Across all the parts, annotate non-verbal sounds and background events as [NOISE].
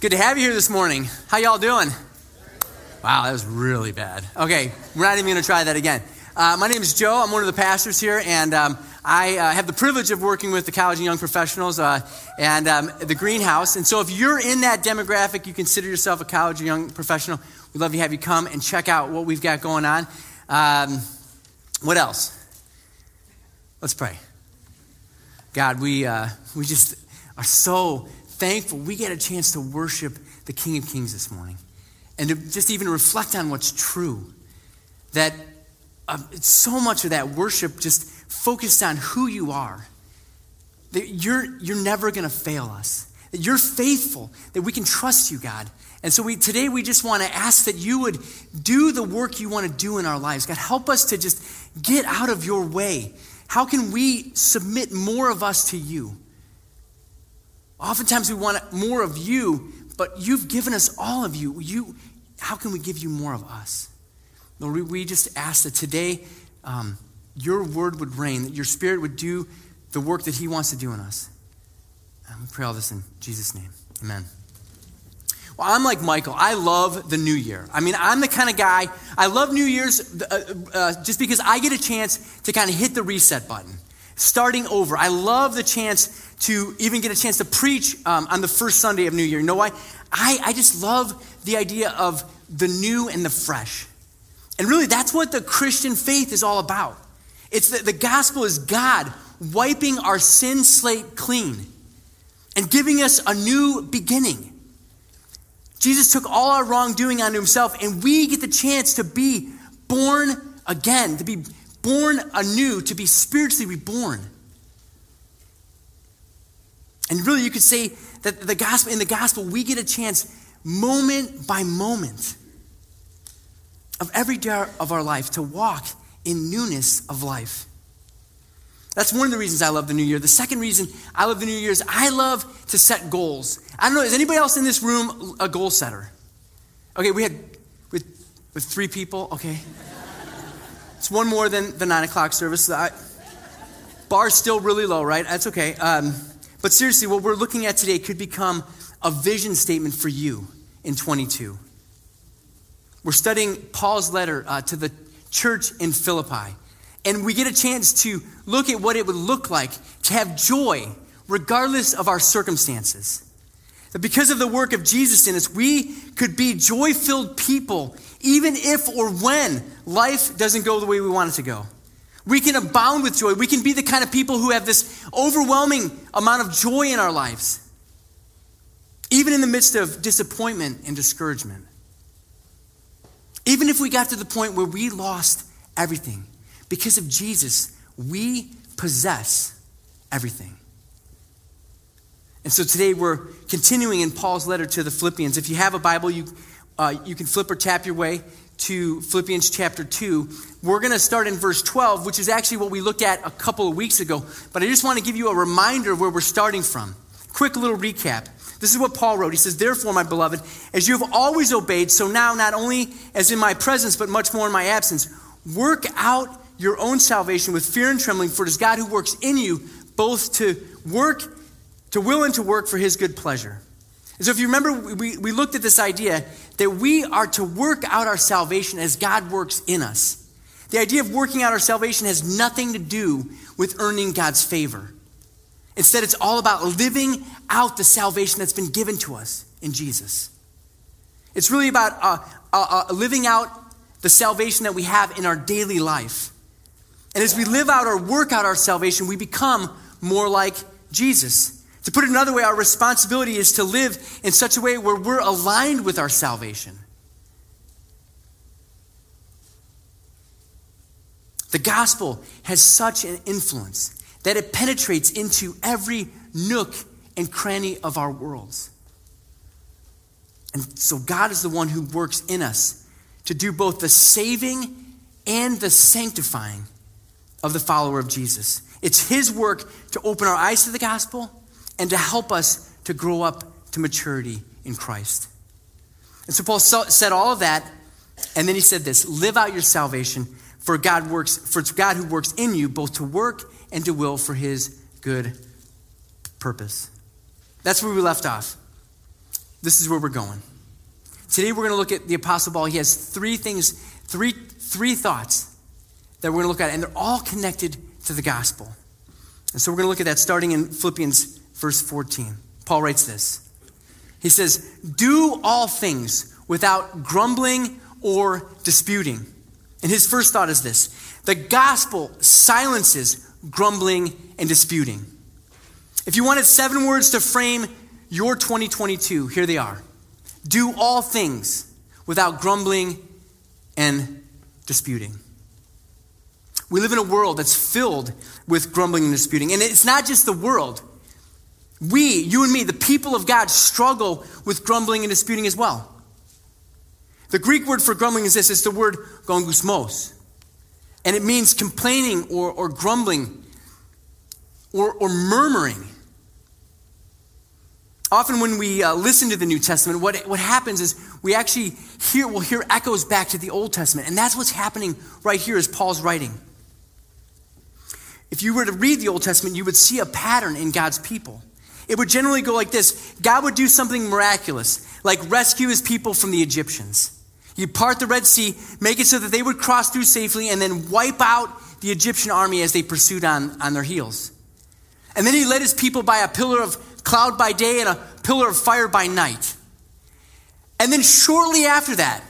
Good to have you here this morning. How y'all doing? Wow, that was really bad. Okay, we're not even going to try that again. Uh, my name is Joe. I'm one of the pastors here, and um, I uh, have the privilege of working with the college and young professionals uh, and um, the greenhouse. And so, if you're in that demographic, you consider yourself a college or young professional, we'd love to have you come and check out what we've got going on. Um, what else? Let's pray. God, we, uh, we just are so thankful we get a chance to worship the King of Kings this morning and to just even reflect on what's true. That uh, so much of that worship just focused on who you are. That you're, you're never going to fail us. That you're faithful, that we can trust you, God. And so we, today we just want to ask that you would do the work you want to do in our lives. God, help us to just get out of your way. How can we submit more of us to you? Oftentimes we want more of you, but you've given us all of you. you how can we give you more of us? Lord, we just ask that today um, your word would reign, that your spirit would do the work that he wants to do in us. And we pray all this in Jesus' name. Amen. Well, I'm like Michael. I love the new year. I mean, I'm the kind of guy, I love New Year's uh, uh, just because I get a chance to kind of hit the reset button, starting over. I love the chance to even get a chance to preach um, on the first Sunday of New Year. You know why? I, I just love the idea of the new and the fresh. And really, that's what the Christian faith is all about. It's that the gospel is God wiping our sin slate clean and giving us a new beginning. Jesus took all our wrongdoing onto himself, and we get the chance to be born again, to be born anew, to be spiritually reborn. And really, you could say that the gospel, in the gospel, we get a chance moment by moment of every day of our life to walk in newness of life. That's one of the reasons I love the new year. The second reason I love the new year is I love to set goals. I don't know, is anybody else in this room a goal setter? Okay, we had with, with three people, okay. It's one more than the nine o'clock service. I, bar's still really low, right? That's okay. Um, but seriously, what we're looking at today could become a vision statement for you in 22. We're studying Paul's letter uh, to the church in Philippi. And we get a chance to look at what it would look like to have joy regardless of our circumstances. That because of the work of Jesus in us, we could be joy filled people even if or when life doesn't go the way we want it to go. We can abound with joy. We can be the kind of people who have this overwhelming amount of joy in our lives, even in the midst of disappointment and discouragement. Even if we got to the point where we lost everything, because of Jesus, we possess everything. And so today we're continuing in Paul's letter to the Philippians. If you have a Bible, you, uh, you can flip or tap your way to Philippians chapter 2. We're going to start in verse 12, which is actually what we looked at a couple of weeks ago. But I just want to give you a reminder of where we're starting from. Quick little recap. This is what Paul wrote. He says, Therefore, my beloved, as you have always obeyed, so now, not only as in my presence, but much more in my absence, work out your own salvation with fear and trembling, for it is God who works in you both to work, to will and to work for his good pleasure. And so, if you remember, we, we looked at this idea that we are to work out our salvation as God works in us. The idea of working out our salvation has nothing to do with earning God's favor. Instead, it's all about living out the salvation that's been given to us in Jesus. It's really about uh, uh, uh, living out the salvation that we have in our daily life. And as we live out or work out our salvation, we become more like Jesus. To put it another way, our responsibility is to live in such a way where we're aligned with our salvation. The gospel has such an influence that it penetrates into every nook and cranny of our worlds. And so God is the one who works in us to do both the saving and the sanctifying of the follower of Jesus. It's His work to open our eyes to the gospel and to help us to grow up to maturity in Christ. And so Paul said all of that, and then he said this live out your salvation, for God works, for it's God who works in you both to work and to will for his good purpose. That's where we left off. this is where we're going. Today we're going to look at the Apostle Paul. He has three things, three, three thoughts that we're going to look at, and they're all connected to the gospel. And so we're going to look at that starting in Philippians verse 14. Paul writes this. He says, Do all things without grumbling or disputing. And his first thought is this the gospel silences grumbling and disputing. If you wanted seven words to frame your 2022, here they are do all things without grumbling and disputing. We live in a world that's filled with grumbling and disputing. And it's not just the world. We, you and me, the people of God, struggle with grumbling and disputing as well. The Greek word for grumbling is this it's the word gongusmos. And it means complaining or, or grumbling or, or murmuring. Often, when we uh, listen to the New Testament, what, what happens is we actually hear, we'll hear echoes back to the Old Testament. And that's what's happening right here as Paul's writing. If you were to read the Old Testament, you would see a pattern in God's people. It would generally go like this God would do something miraculous, like rescue his people from the Egyptians. He'd part the Red Sea, make it so that they would cross through safely, and then wipe out the Egyptian army as they pursued on, on their heels. And then he led his people by a pillar of cloud by day and a pillar of fire by night. And then shortly after that,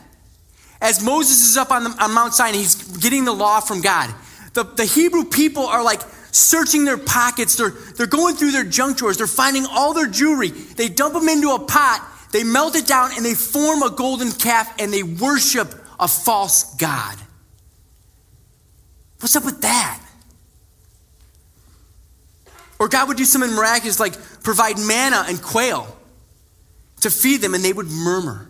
as Moses is up on, the, on Mount Sinai, he's getting the law from God. The, the Hebrew people are like searching their pockets. They're, they're going through their junk drawers. They're finding all their jewelry. They dump them into a pot. They melt it down and they form a golden calf and they worship a false God. What's up with that? Or God would do something miraculous like provide manna and quail to feed them and they would murmur.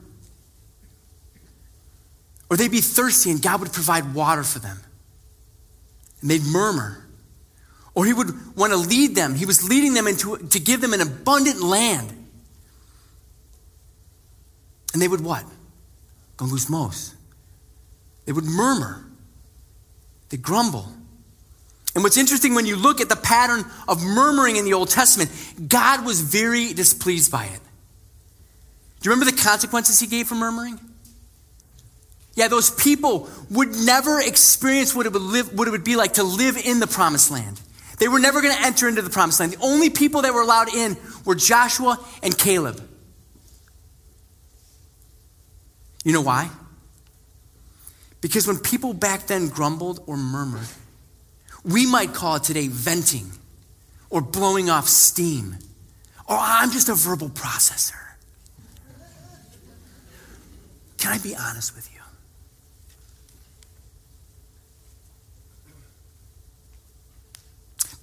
Or they'd be thirsty and God would provide water for them and they'd murmur. Or he would want to lead them. He was leading them into to give them an abundant land. And they would what? Gongusmos. They would murmur. They grumble. And what's interesting when you look at the pattern of murmuring in the Old Testament, God was very displeased by it. Do you remember the consequences he gave for murmuring? Yeah, those people would never experience what it would, live, what it would be like to live in the promised land. They were never going to enter into the promised land. The only people that were allowed in were Joshua and Caleb. You know why? Because when people back then grumbled or murmured, we might call it today venting or blowing off steam. Or I'm just a verbal processor. Can I be honest with you?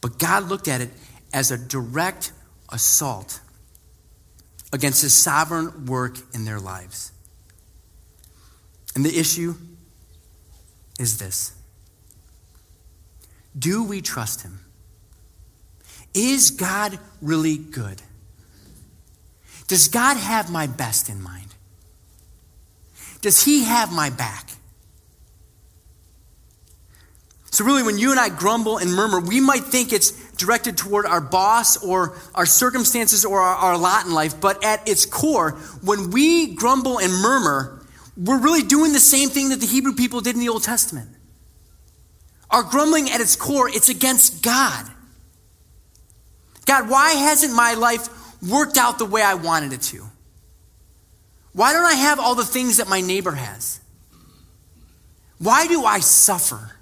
But God looked at it as a direct assault against his sovereign work in their lives. And the issue is this do we trust him? Is God really good? Does God have my best in mind? Does he have my back? So, really, when you and I grumble and murmur, we might think it's directed toward our boss or our circumstances or our, our, lot in life, but at its core, when we grumble and murmur, we're really doing the same thing that the Hebrew people did in the Old Testament. Our grumbling at its core, it's against God. God, why hasn't my life worked out the way I wanted it to? Why don't I have all the things that my neighbor has? Why do I suffer?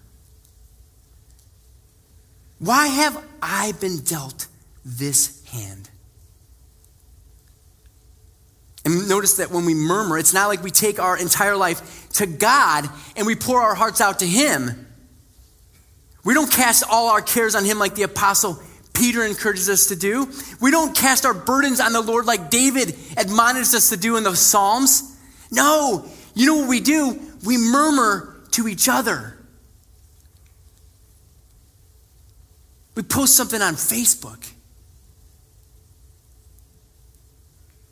Why have I been dealt this hand? And notice that when we murmur, it's not like we take our entire life to God and we pour our hearts out to Him. We don't cast all our cares on Him like the apostle Peter encourages us to do. We don't cast our burdens on the Lord like David admonished us to do in the Psalms. No, you know what we do? We murmur to each other. We post something on Facebook.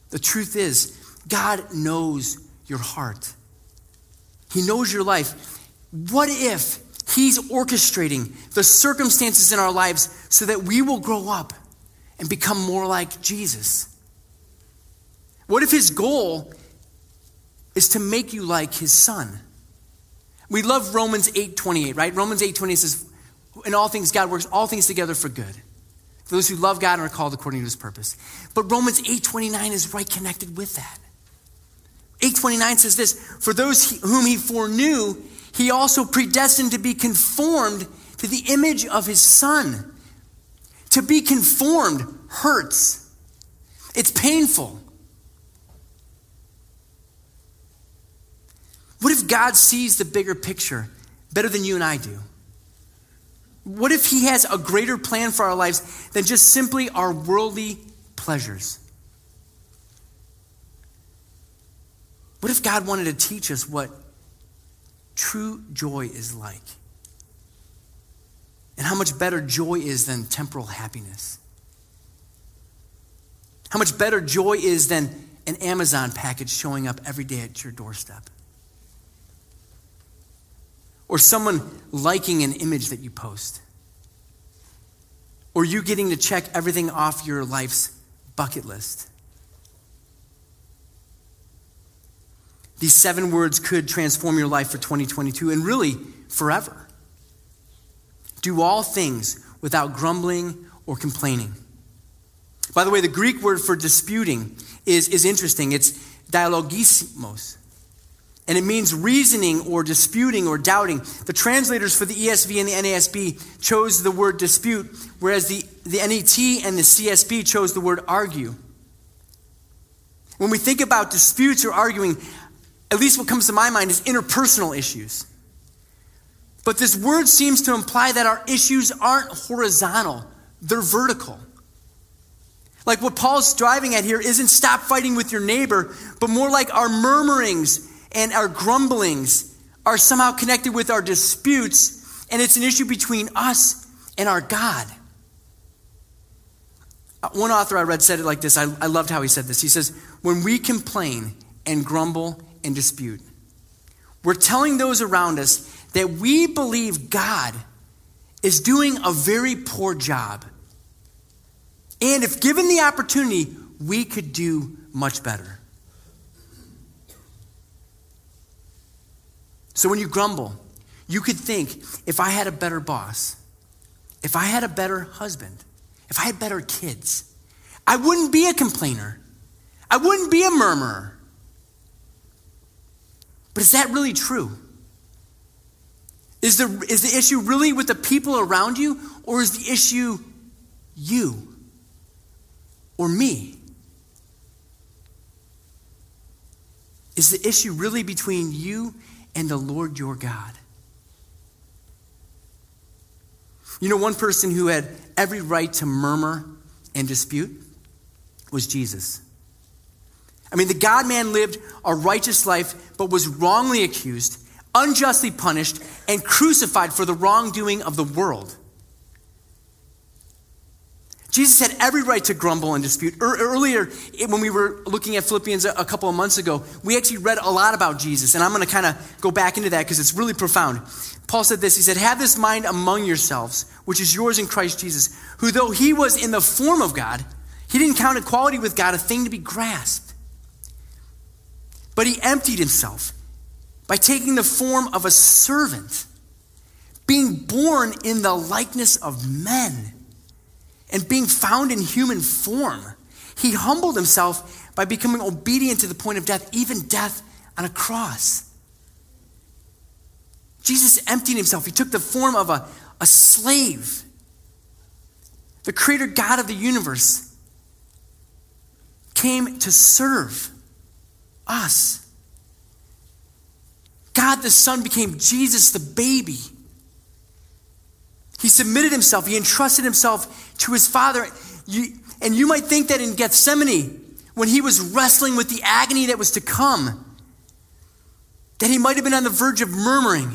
The truth is, God knows your heart. He knows your life. What if He's orchestrating the circumstances in our lives so that we will grow up and become more like Jesus. What if his goal is to make you like his son? We love Romans 8:28, right? Romans 8:28 says, "In all things God works all things together for good." For those who love God and are called according to his purpose. But Romans 8:29 is right connected with that. 8:29 says this, "For those whom he foreknew, he also predestined to be conformed to the image of his son." To be conformed hurts. It's painful. What if God sees the bigger picture better than you and I do? What if He has a greater plan for our lives than just simply our worldly pleasures? What if God wanted to teach us what true joy is like? And how much better joy is than temporal happiness? How much better joy is than an Amazon package showing up every day at your doorstep? Or someone liking an image that you post, or you getting to check everything off your life's bucket list. These seven words could transform your life for 2022 and really forever. Do all things without grumbling or complaining. By the way, the Greek word for disputing is, is interesting. It's dialogismos and it means reasoning or disputing or doubting. The translators for the ESV and the NASB chose the word dispute, whereas the, the NET and the CSB chose the word argue. When we think about disputes or arguing, at least what comes to my mind is interpersonal issues. But this word seems to imply that our issues aren't horizontal, they're vertical. Like what Paul's driving at here isn't stop fighting with your neighbor, but more like our murmurings and our grumblings are somehow connected with our disputes, and it's an issue between us and our God. Uh, one author I read said it like this. I, I loved how he said this. He says, When we complain and grumble and dispute, we're telling those around us that we believe God is doing a very poor job. And if given the opportunity, we could do much better. So when you grumble, you could think if I had a better boss, if I had a better husband, if I had better kids, I wouldn't be a complainer. I wouldn't be a murmurer. But is that really true? Is the, is the issue really with the people around you, or is the issue you or me? Is the issue really between you and the Lord your God. You know, one person who had every right to murmur and dispute was Jesus. I mean, the God man lived a righteous life, but was wrongly accused, unjustly punished, and crucified for the wrongdoing of the world. Jesus had every right to grumble and dispute. Er, earlier, when we were looking at Philippians a couple of months ago, we actually read a lot about Jesus, and I'm going to kind of go back into that because it's really profound. Paul said this He said, Have this mind among yourselves, which is yours in Christ Jesus, who, though he was in the form of God, he didn't count equality with God a thing to be grasped. But he emptied himself by taking the form of a servant, being born in the likeness of men and being found in human form, he humbled himself by becoming obedient to the point of death, even death on a cross. Jesus emptied himself. He took the form of a, a slave. The creator God of the universe came to serve us. God the Son became Jesus the baby he submitted himself, he entrusted himself to his Father. You, and you might think that in Gethsemane, when he was wrestling with the agony that was to come, that he might have been on the verge of murmuring.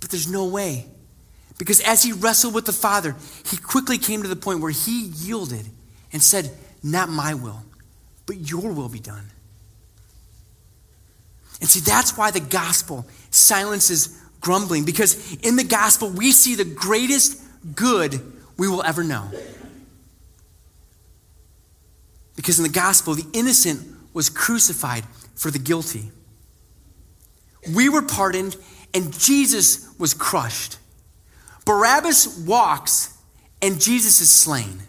But there's no way. Because as he wrestled with the Father, he quickly came to the point where he yielded and said, Not my will, but your will be done. And see, that's why the gospel silences grumbling because in the gospel we see the greatest good we will ever know. Because in the gospel, the innocent was crucified for the guilty. We were pardoned, and Jesus was crushed. Barabbas walks, and Jesus is slain.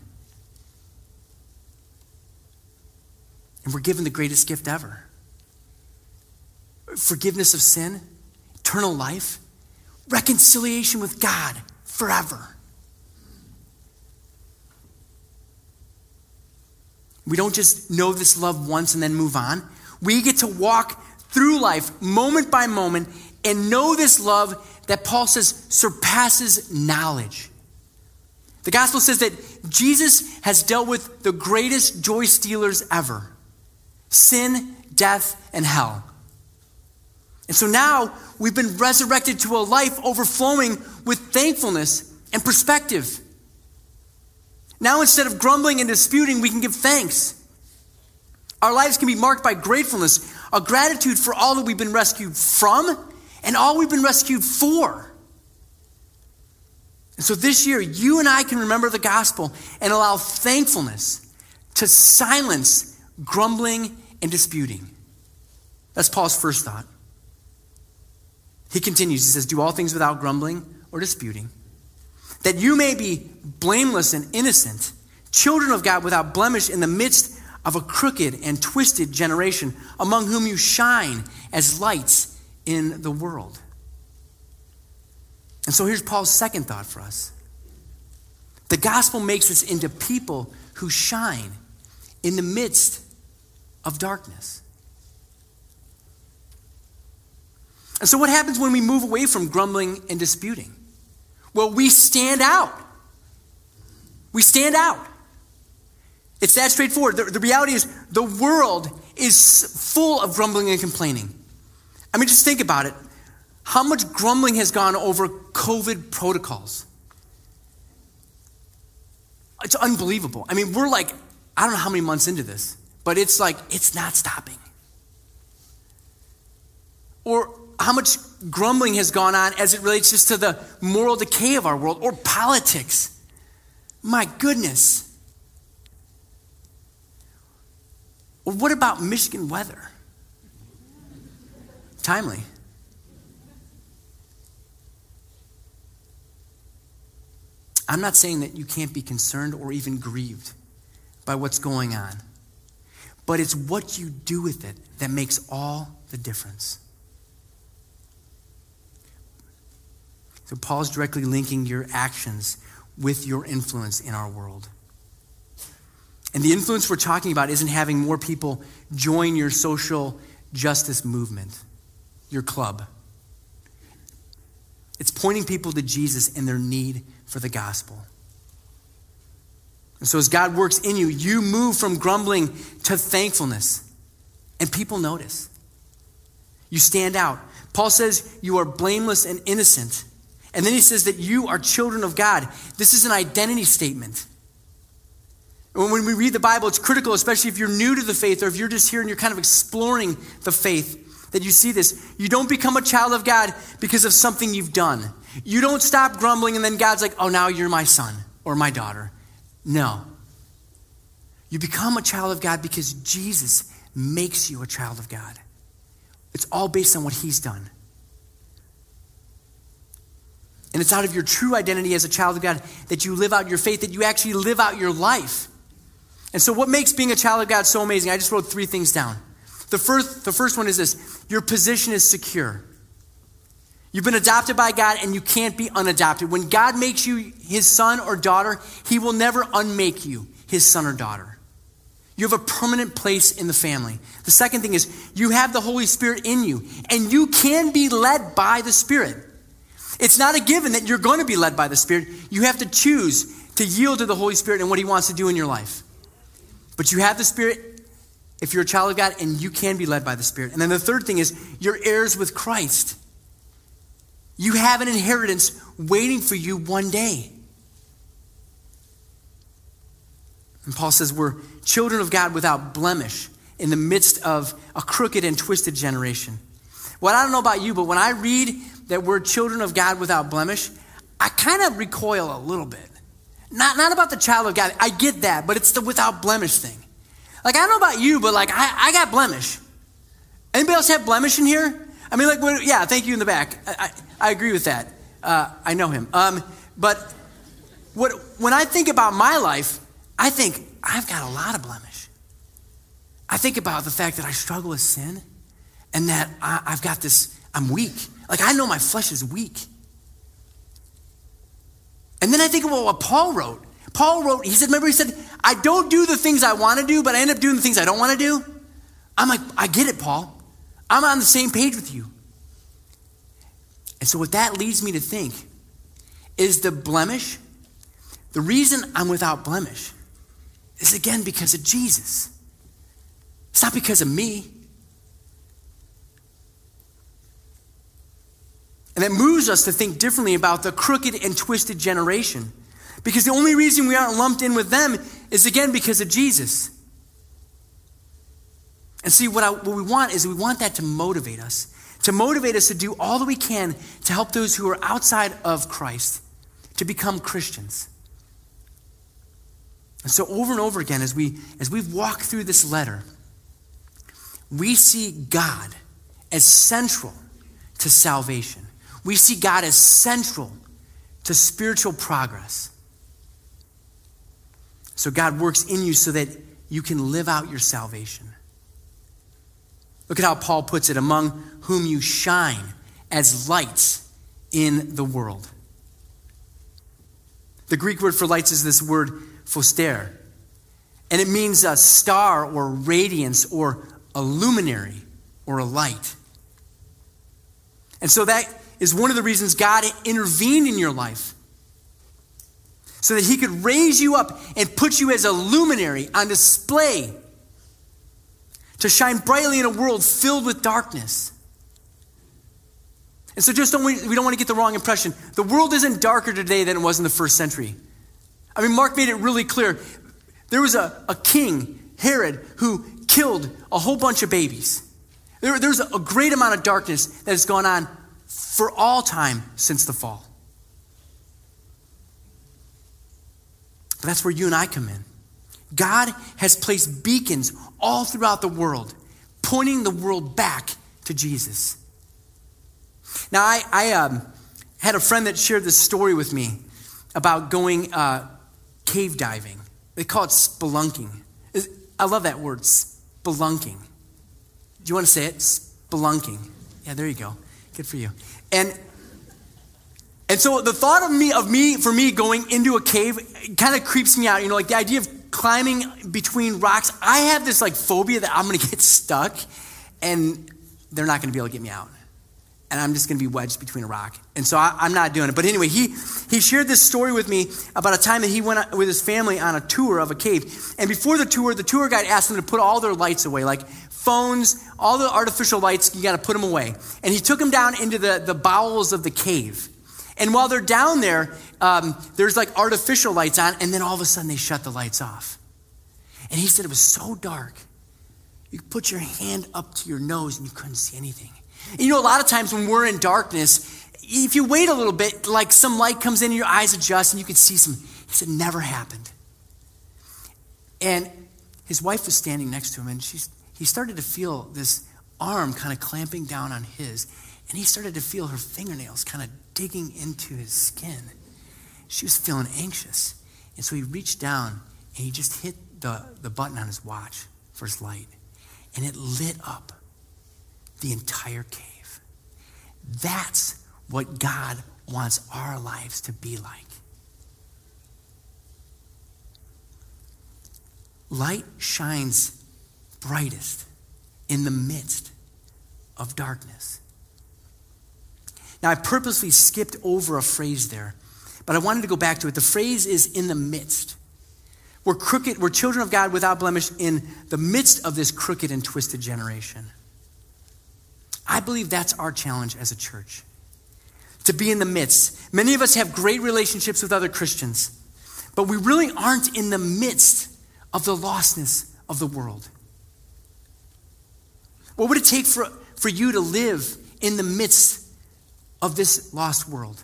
And we're given the greatest gift ever forgiveness of sin, eternal life, reconciliation with God forever. We don't just know this love once and then move on. We get to walk through life moment by moment and know this love that Paul says surpasses knowledge. The gospel says that Jesus has dealt with the greatest joy stealers ever sin, death, and hell. And so now we've been resurrected to a life overflowing with thankfulness and perspective. Now, instead of grumbling and disputing, we can give thanks. Our lives can be marked by gratefulness, a gratitude for all that we've been rescued from and all we've been rescued for. And so this year, you and I can remember the gospel and allow thankfulness to silence grumbling and disputing. That's Paul's first thought. He continues, he says, Do all things without grumbling or disputing, that you may be blameless and innocent, children of God without blemish in the midst of a crooked and twisted generation, among whom you shine as lights in the world. And so here's Paul's second thought for us the gospel makes us into people who shine in the midst of darkness. And so, what happens when we move away from grumbling and disputing? Well, we stand out. We stand out. It's that straightforward. The, the, reality is, the world is full of grumbling and complaining. I mean, just think about it. How much grumbling has gone over COVID protocols? It's unbelievable. I mean, we're like, I don't know how many months into this, but it's like, it's not stopping. Or how much grumbling has gone on as it relates just to the moral decay of our world or politics. My goodness. Or what about Michigan weather? Timely. I'm not saying that you can't be concerned or even grieved by what's going on, but it's what you do with it that makes all the difference. So Paul's directly linking your actions with your influence in our world. And the influence we're talking about isn't having more people join your social justice movement, your club. It's pointing people to Jesus and their need for the gospel. And so, as God works in you, you move from grumbling to thankfulness, and people notice. You stand out. Paul says you are blameless and innocent. And then he says that you are children of God. This is an identity statement. When we read the Bible, it's critical, especially if you're new to the faith or if you're just here and you're kind of exploring the faith, that you see this. You don't become a child of God because of something you've done. You don't stop grumbling and then God's like, oh, now you're my son or my daughter. No. You become a child of God because Jesus makes you a child of God. It's all based on what he's done. And it's out of your true identity as a child of God that you live out your faith, that you actually live out your life. And so, what makes being a child of God so amazing? I just wrote three things down. The first, the first one is this your position is secure. You've been adopted by God and you can't be unadopted. When God makes you his son or daughter, he will never unmake you his son or daughter. You have a permanent place in the family. The second thing is you have the Holy Spirit in you and you can be led by the Spirit. It's not a given that you're going to be led by the Spirit. You have to choose to yield to the Holy Spirit and what He wants to do in your life. But you have the Spirit if you're a child of God, and you can be led by the Spirit. And then the third thing is you're heirs with Christ. You have an inheritance waiting for you one day. And Paul says we're children of God without blemish in the midst of a crooked and twisted generation. Well, I don't know about you, but when I read that we're children of God without blemish, I kind of recoil a little bit. Not, not about the child of God. I get that, but it's the without blemish thing. Like, I don't know about you, but like, I, I got blemish. Anybody else have blemish in here? I mean, like, when, yeah, thank you in the back. I, I, I agree with that. Uh, I know him. Um, but what, when I think about my life, I think I've got a lot of blemish. I think about the fact that I struggle with sin and that I, I've got this, I'm weak. Like, I know my flesh is weak. And then I think about what Paul wrote. Paul wrote, he said, remember, he said, I don't do the things I want to do, but I end up doing the things I don't want to do. I'm like, I get it, Paul. I'm on the same page with you. And so, what that leads me to think is the blemish, the reason I'm without blemish is again because of Jesus. It's not because of me. And that moves us to think differently about the crooked and twisted generation. Because the only reason we aren't lumped in with them is again because of Jesus. And see, what, I, what we want is we want that to motivate us, to motivate us to do all that we can to help those who are outside of Christ to become Christians. And so over and over again, as we as we've walked through this letter, we see God as central to salvation. We see God as central to spiritual progress. So God works in you so that you can live out your salvation. Look at how Paul puts it among whom you shine as lights in the world. The Greek word for lights is this word phoster, and it means a star or radiance or a luminary or a light. And so that is one of the reasons God intervened in your life so that he could raise you up and put you as a luminary on display to shine brightly in a world filled with darkness. And so just don't we, we don't want to get the wrong impression. The world isn't darker today than it was in the first century. I mean, Mark made it really clear. There was a, a king, Herod, who killed a whole bunch of babies. There, there's a great amount of darkness that has gone on for all time since the fall. But that's where you and I come in. God has placed beacons all throughout the world, pointing the world back to Jesus. Now, I, I um, had a friend that shared this story with me about going uh, cave diving. They call it spelunking. I love that word, spelunking. Do you want to say it? Spelunking. Yeah, there you go. Good for you. And and so the thought of me of me for me going into a cave kind of creeps me out. You know, like the idea of climbing between rocks. I have this like phobia that I'm going [LAUGHS] to get stuck and they're not going to be able to get me out. And I'm just going to be wedged between a rock. And so I, am not doing it. But anyway, he, he shared this story with me about a time that he went with his family on a tour of a cave. And before the tour, the tour guide asked them to put all their lights away, like phones, all the artificial lights, you got to put them away. And he took them down into the, the bowels of the cave. And while they're down there, um, there's like artificial lights on, and then all of a sudden they shut the lights off. And he said it was so dark, you put your hand up to your nose and you couldn't see anything. You know, a lot of times when we're in darkness, if you wait a little bit, like some light comes in and your eyes adjust and you can see some. He said, never happened. And his wife was standing next to him, and she's, he started to feel this arm kind of clamping down on his. And he started to feel her fingernails kind of digging into his skin. She was feeling anxious. And so he reached down and he just hit the, the button on his watch for his light. And it lit up the entire cave. That's what God wants our lives to be like. Light shines brightest in the midst of darkness. Now, I purposely skipped over a phrase there, but I wanted to go back to it. The phrase is in the midst. We're crooked, we're children of God without blemish in the midst of this crooked and twisted generation. I believe that's our challenge as a church to be in the midst. Many of us have great relationships with other Christians, but we really aren't in the midst of the lostness of the world. What would it take for, for you to live in the midst of this lost world?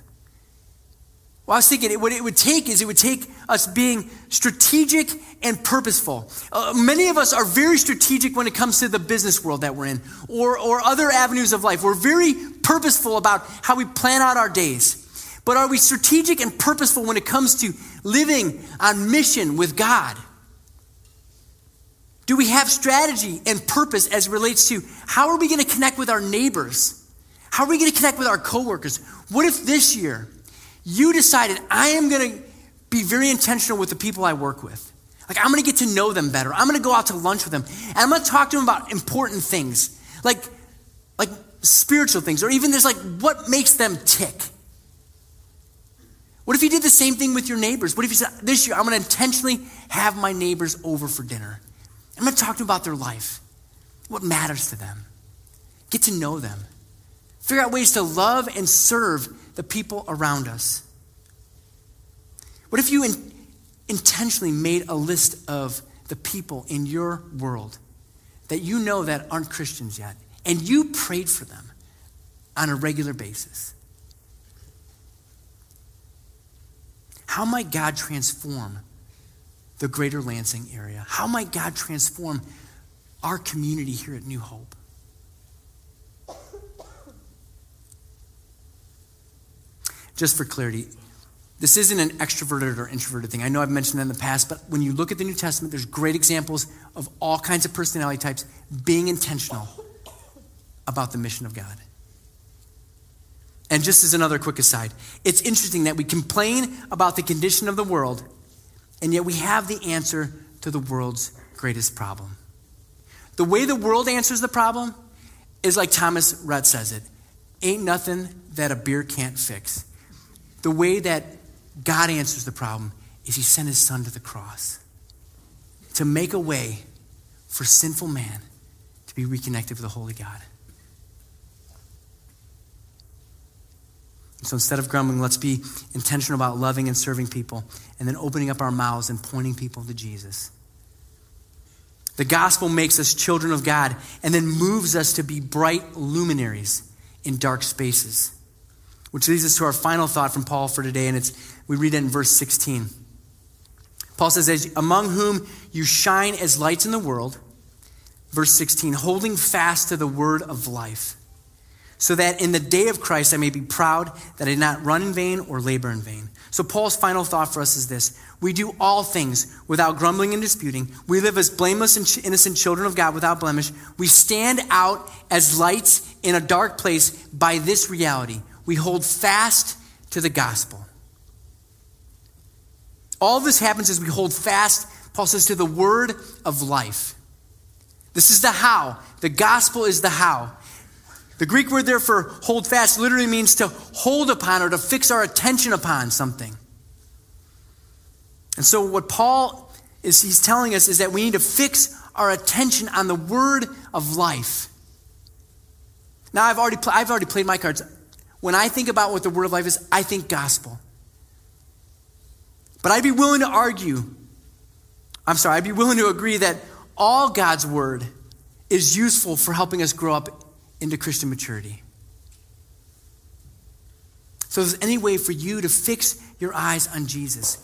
Well, I was thinking what it would take is it would take us being strategic and purposeful. Uh, many of us are very strategic when it comes to the business world that we're in or, or other avenues of life. We're very purposeful about how we plan out our days. But are we strategic and purposeful when it comes to living on mission with God? Do we have strategy and purpose as it relates to how are we going to connect with our neighbors? How are we going to connect with our coworkers? What if this year you decided I am going to be very intentional with the people I work with? Like, I'm going to get to know them better. I'm going to go out to lunch with them. And I'm going to talk to them about important things, like, like spiritual things, or even there's like what makes them tick. What if you did the same thing with your neighbors? What if you said, This year, I'm going to intentionally have my neighbors over for dinner? I'm going to talk to them about their life, what matters to them, get to know them, figure out ways to love and serve the people around us. What if you in, intentionally made a list of the people in your world that you know that aren't Christians yet, and you prayed for them on a regular basis? How might God transform the greater Lansing area? How might God transform our community here at New Hope? Just for clarity, this isn't an extroverted or introverted thing. I know I've mentioned that in the past, but when you look at the New Testament, there's great examples of all kinds of personality types being intentional about the mission of God. And just as another quick aside, it's interesting that we complain about the condition of the world and yet we have the answer to the world's greatest problem. The way the world answers the problem is like Thomas Rhett says it ain't nothing that a beer can't fix. The way that God answers the problem is he sent his son to the cross to make a way for sinful man to be reconnected with the holy God. So instead of grumbling, let's be intentional about loving and serving people and then opening up our mouths and pointing people to Jesus. The gospel makes us children of God and then moves us to be bright luminaries in dark spaces. Which leads us to our final thought from Paul for today, and it's we read it in verse 16. Paul says, Among whom you shine as lights in the world, verse 16, holding fast to the word of life so that in the day of Christ I may be proud that I did not run in vain or labor in vain. So, Paul's final thought for us is this We do all things without grumbling and disputing. We live as blameless and innocent children of God without blemish. We stand out as lights in a dark place by this reality. We hold fast to the gospel. All this happens as we hold fast, Paul says, to the word of life. This is the how. The gospel is the how. The Greek word there for hold fast literally means to hold upon or to fix our attention upon something. And so, what Paul is he's telling us is that we need to fix our attention on the word of life. Now, I've already, pl- I've already played my cards. When I think about what the word of life is, I think gospel. But I'd be willing to argue, I'm sorry, I'd be willing to agree that all God's word is useful for helping us grow up into Christian maturity. So, if there's any way for you to fix your eyes on Jesus,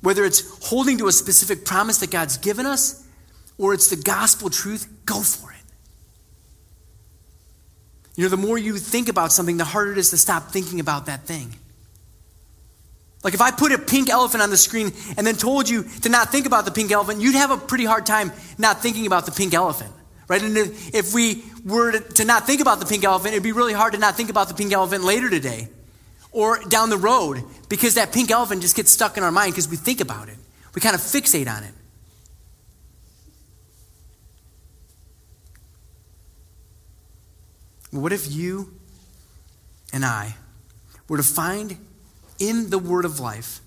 whether it's holding to a specific promise that God's given us or it's the gospel truth, go for it. You know, the more you think about something, the harder it is to stop thinking about that thing. Like if I put a pink elephant on the screen and then told you to not think about the pink elephant, you'd have a pretty hard time not thinking about the pink elephant. Right? And if we were to not think about the pink elephant, it'd be really hard to not think about the pink elephant later today or down the road because that pink elephant just gets stuck in our mind because we think about it. We kind of fixate on it. What if you and I were to find in the Word of life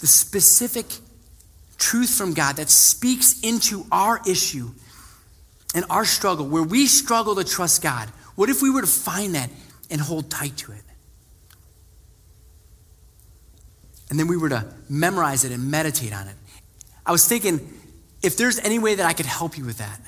the specific truth from God that speaks into our issue and our struggle, where we struggle to trust God, what if we were to find that and hold tight to it? And then we were to memorize it and meditate on it. I was thinking, if there's any way that I could help you with that,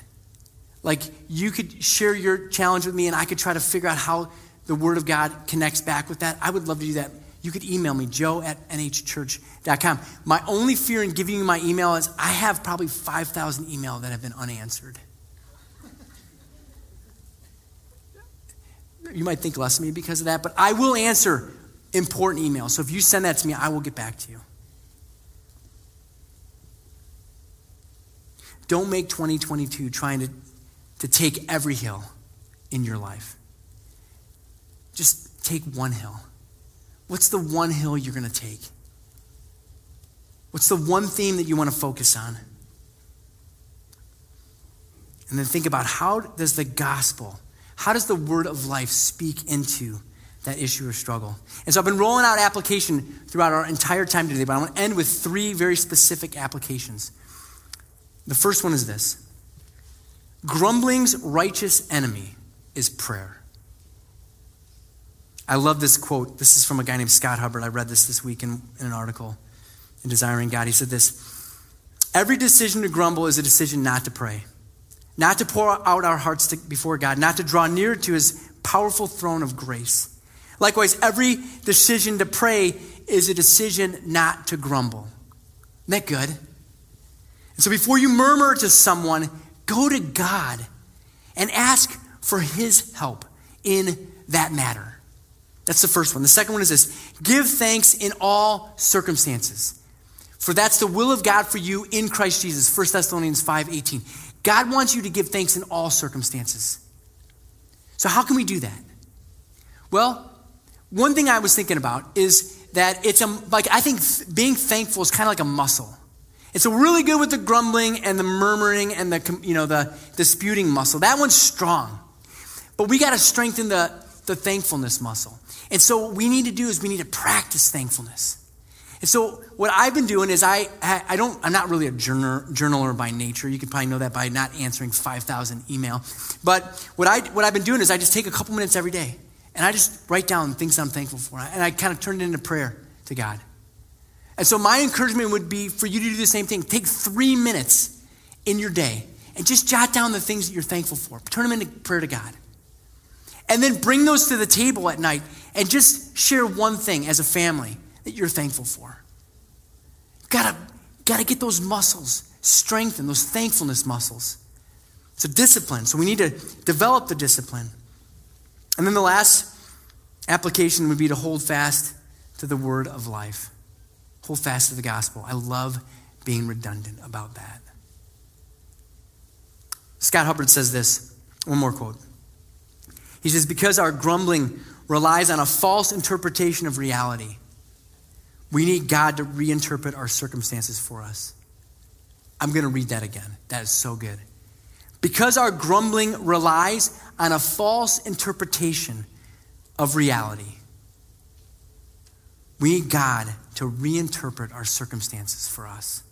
like you could share your challenge with me and I could try to figure out how the Word of God connects back with that, I would love to do that you could email me, joe at nhchurch.com. My only fear in giving you my email is I have probably 5,000 emails that have been unanswered. You might think less of me because of that, but I will answer important emails. So if you send that to me, I will get back to you. Don't make 2022 trying to, to take every hill in your life. Just take one hill. What's the one hill you're going to take? What's the one theme that you want to focus on? And then think about how does the gospel, how does the word of life speak into that issue or struggle? And so I've been rolling out application throughout our entire time today, but I want to end with three very specific applications. The first one is this grumbling's righteous enemy is prayer. I love this quote. This is from a guy named Scott Hubbard. I read this this week in, in an article in Desiring God. He said this Every decision to grumble is a decision not to pray, not to pour out our hearts to, before God, not to draw near to his powerful throne of grace. Likewise, every decision to pray is a decision not to grumble. Isn't that good? And so before you murmur to someone, go to God and ask for his help in that matter. That's the first one. The second one is this give thanks in all circumstances. For that's the will of God for you in Christ Jesus. 1 Thessalonians 5:18. God wants you to give thanks in all circumstances. So how can we do that? Well, one thing I was thinking about is that it's a, like I think being thankful is kind of like a muscle. It's so really good with the grumbling and the murmuring and the you know the disputing muscle. That one's strong. But we got to strengthen the, the thankfulness muscle. And so what we need to do is we need to practice thankfulness. And so what I've been doing is I, I don't, I'm not really a journal, journaler by nature. You could probably know that by not answering 5,000 email. But what, I, what I've been doing is I just take a couple minutes every day and I just write down things I'm thankful for. And I kind of turn it into prayer to God. And so my encouragement would be for you to do the same thing. Take three minutes in your day and just jot down the things that you're thankful for. Turn them into prayer to God. And then bring those to the table at night and just share one thing as a family that you're thankful for. Gotta, gotta get those muscles strengthened, those thankfulness muscles. It's a discipline, so we need to develop the discipline. And then the last application would be to hold fast to the word of life. Hold fast to the gospel. I love being redundant about that. Scott Hubbard says this one more quote. He says, Because our grumbling relies on a false interpretation of reality, we need God to reinterpret our circumstances for us. I'm going to read that again. That is so good. Because our grumbling relies on a false interpretation of reality, we need God to reinterpret our circumstances for us.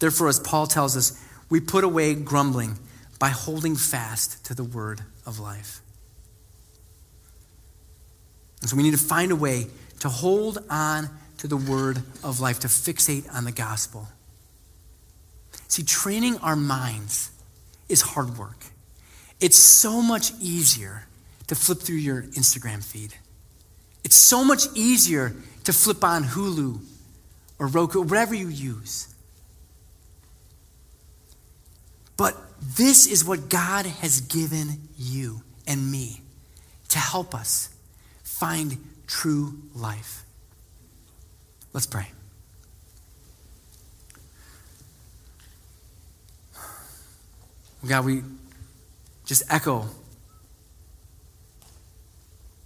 Therefore, as Paul tells us, we put away grumbling by holding fast to the word of life. And so we need to find a way to hold on to the word of life, to fixate on the gospel. See, training our minds is hard work. It's so much easier to flip through your Instagram feed. It's so much easier to flip on Hulu or Roku, whatever you use. But this is what God has given you and me to help us find true life. Let's pray. God, we just echo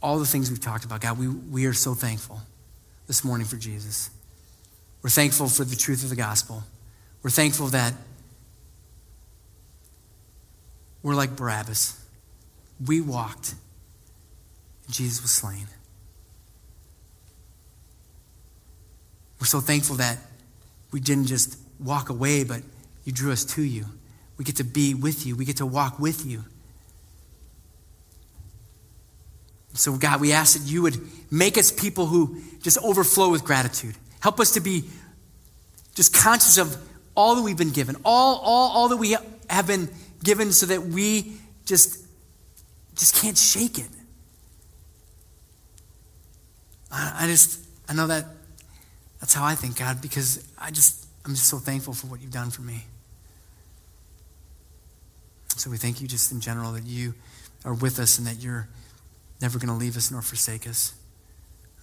all the things we've talked about. God, we, we are so thankful this morning for Jesus. We're thankful for the truth of the gospel. We're thankful that we're like Barabbas. We walked and Jesus was slain. We're so thankful that we didn't just walk away, but you drew us to you. We get to be with you, we get to walk with you. So, God, we ask that you would make us people who just overflow with gratitude. Help us to be just conscious of all that we've been given, all, all, all that we have been given, so that we just, just can't shake it. I, I just, I know that that's how I think, God, because I just, I'm just so thankful for what you've done for me. So we thank you just in general that you are with us and that you're never going to leave us nor forsake us.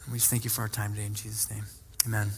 And we just thank you for our time today in Jesus' name. Amen.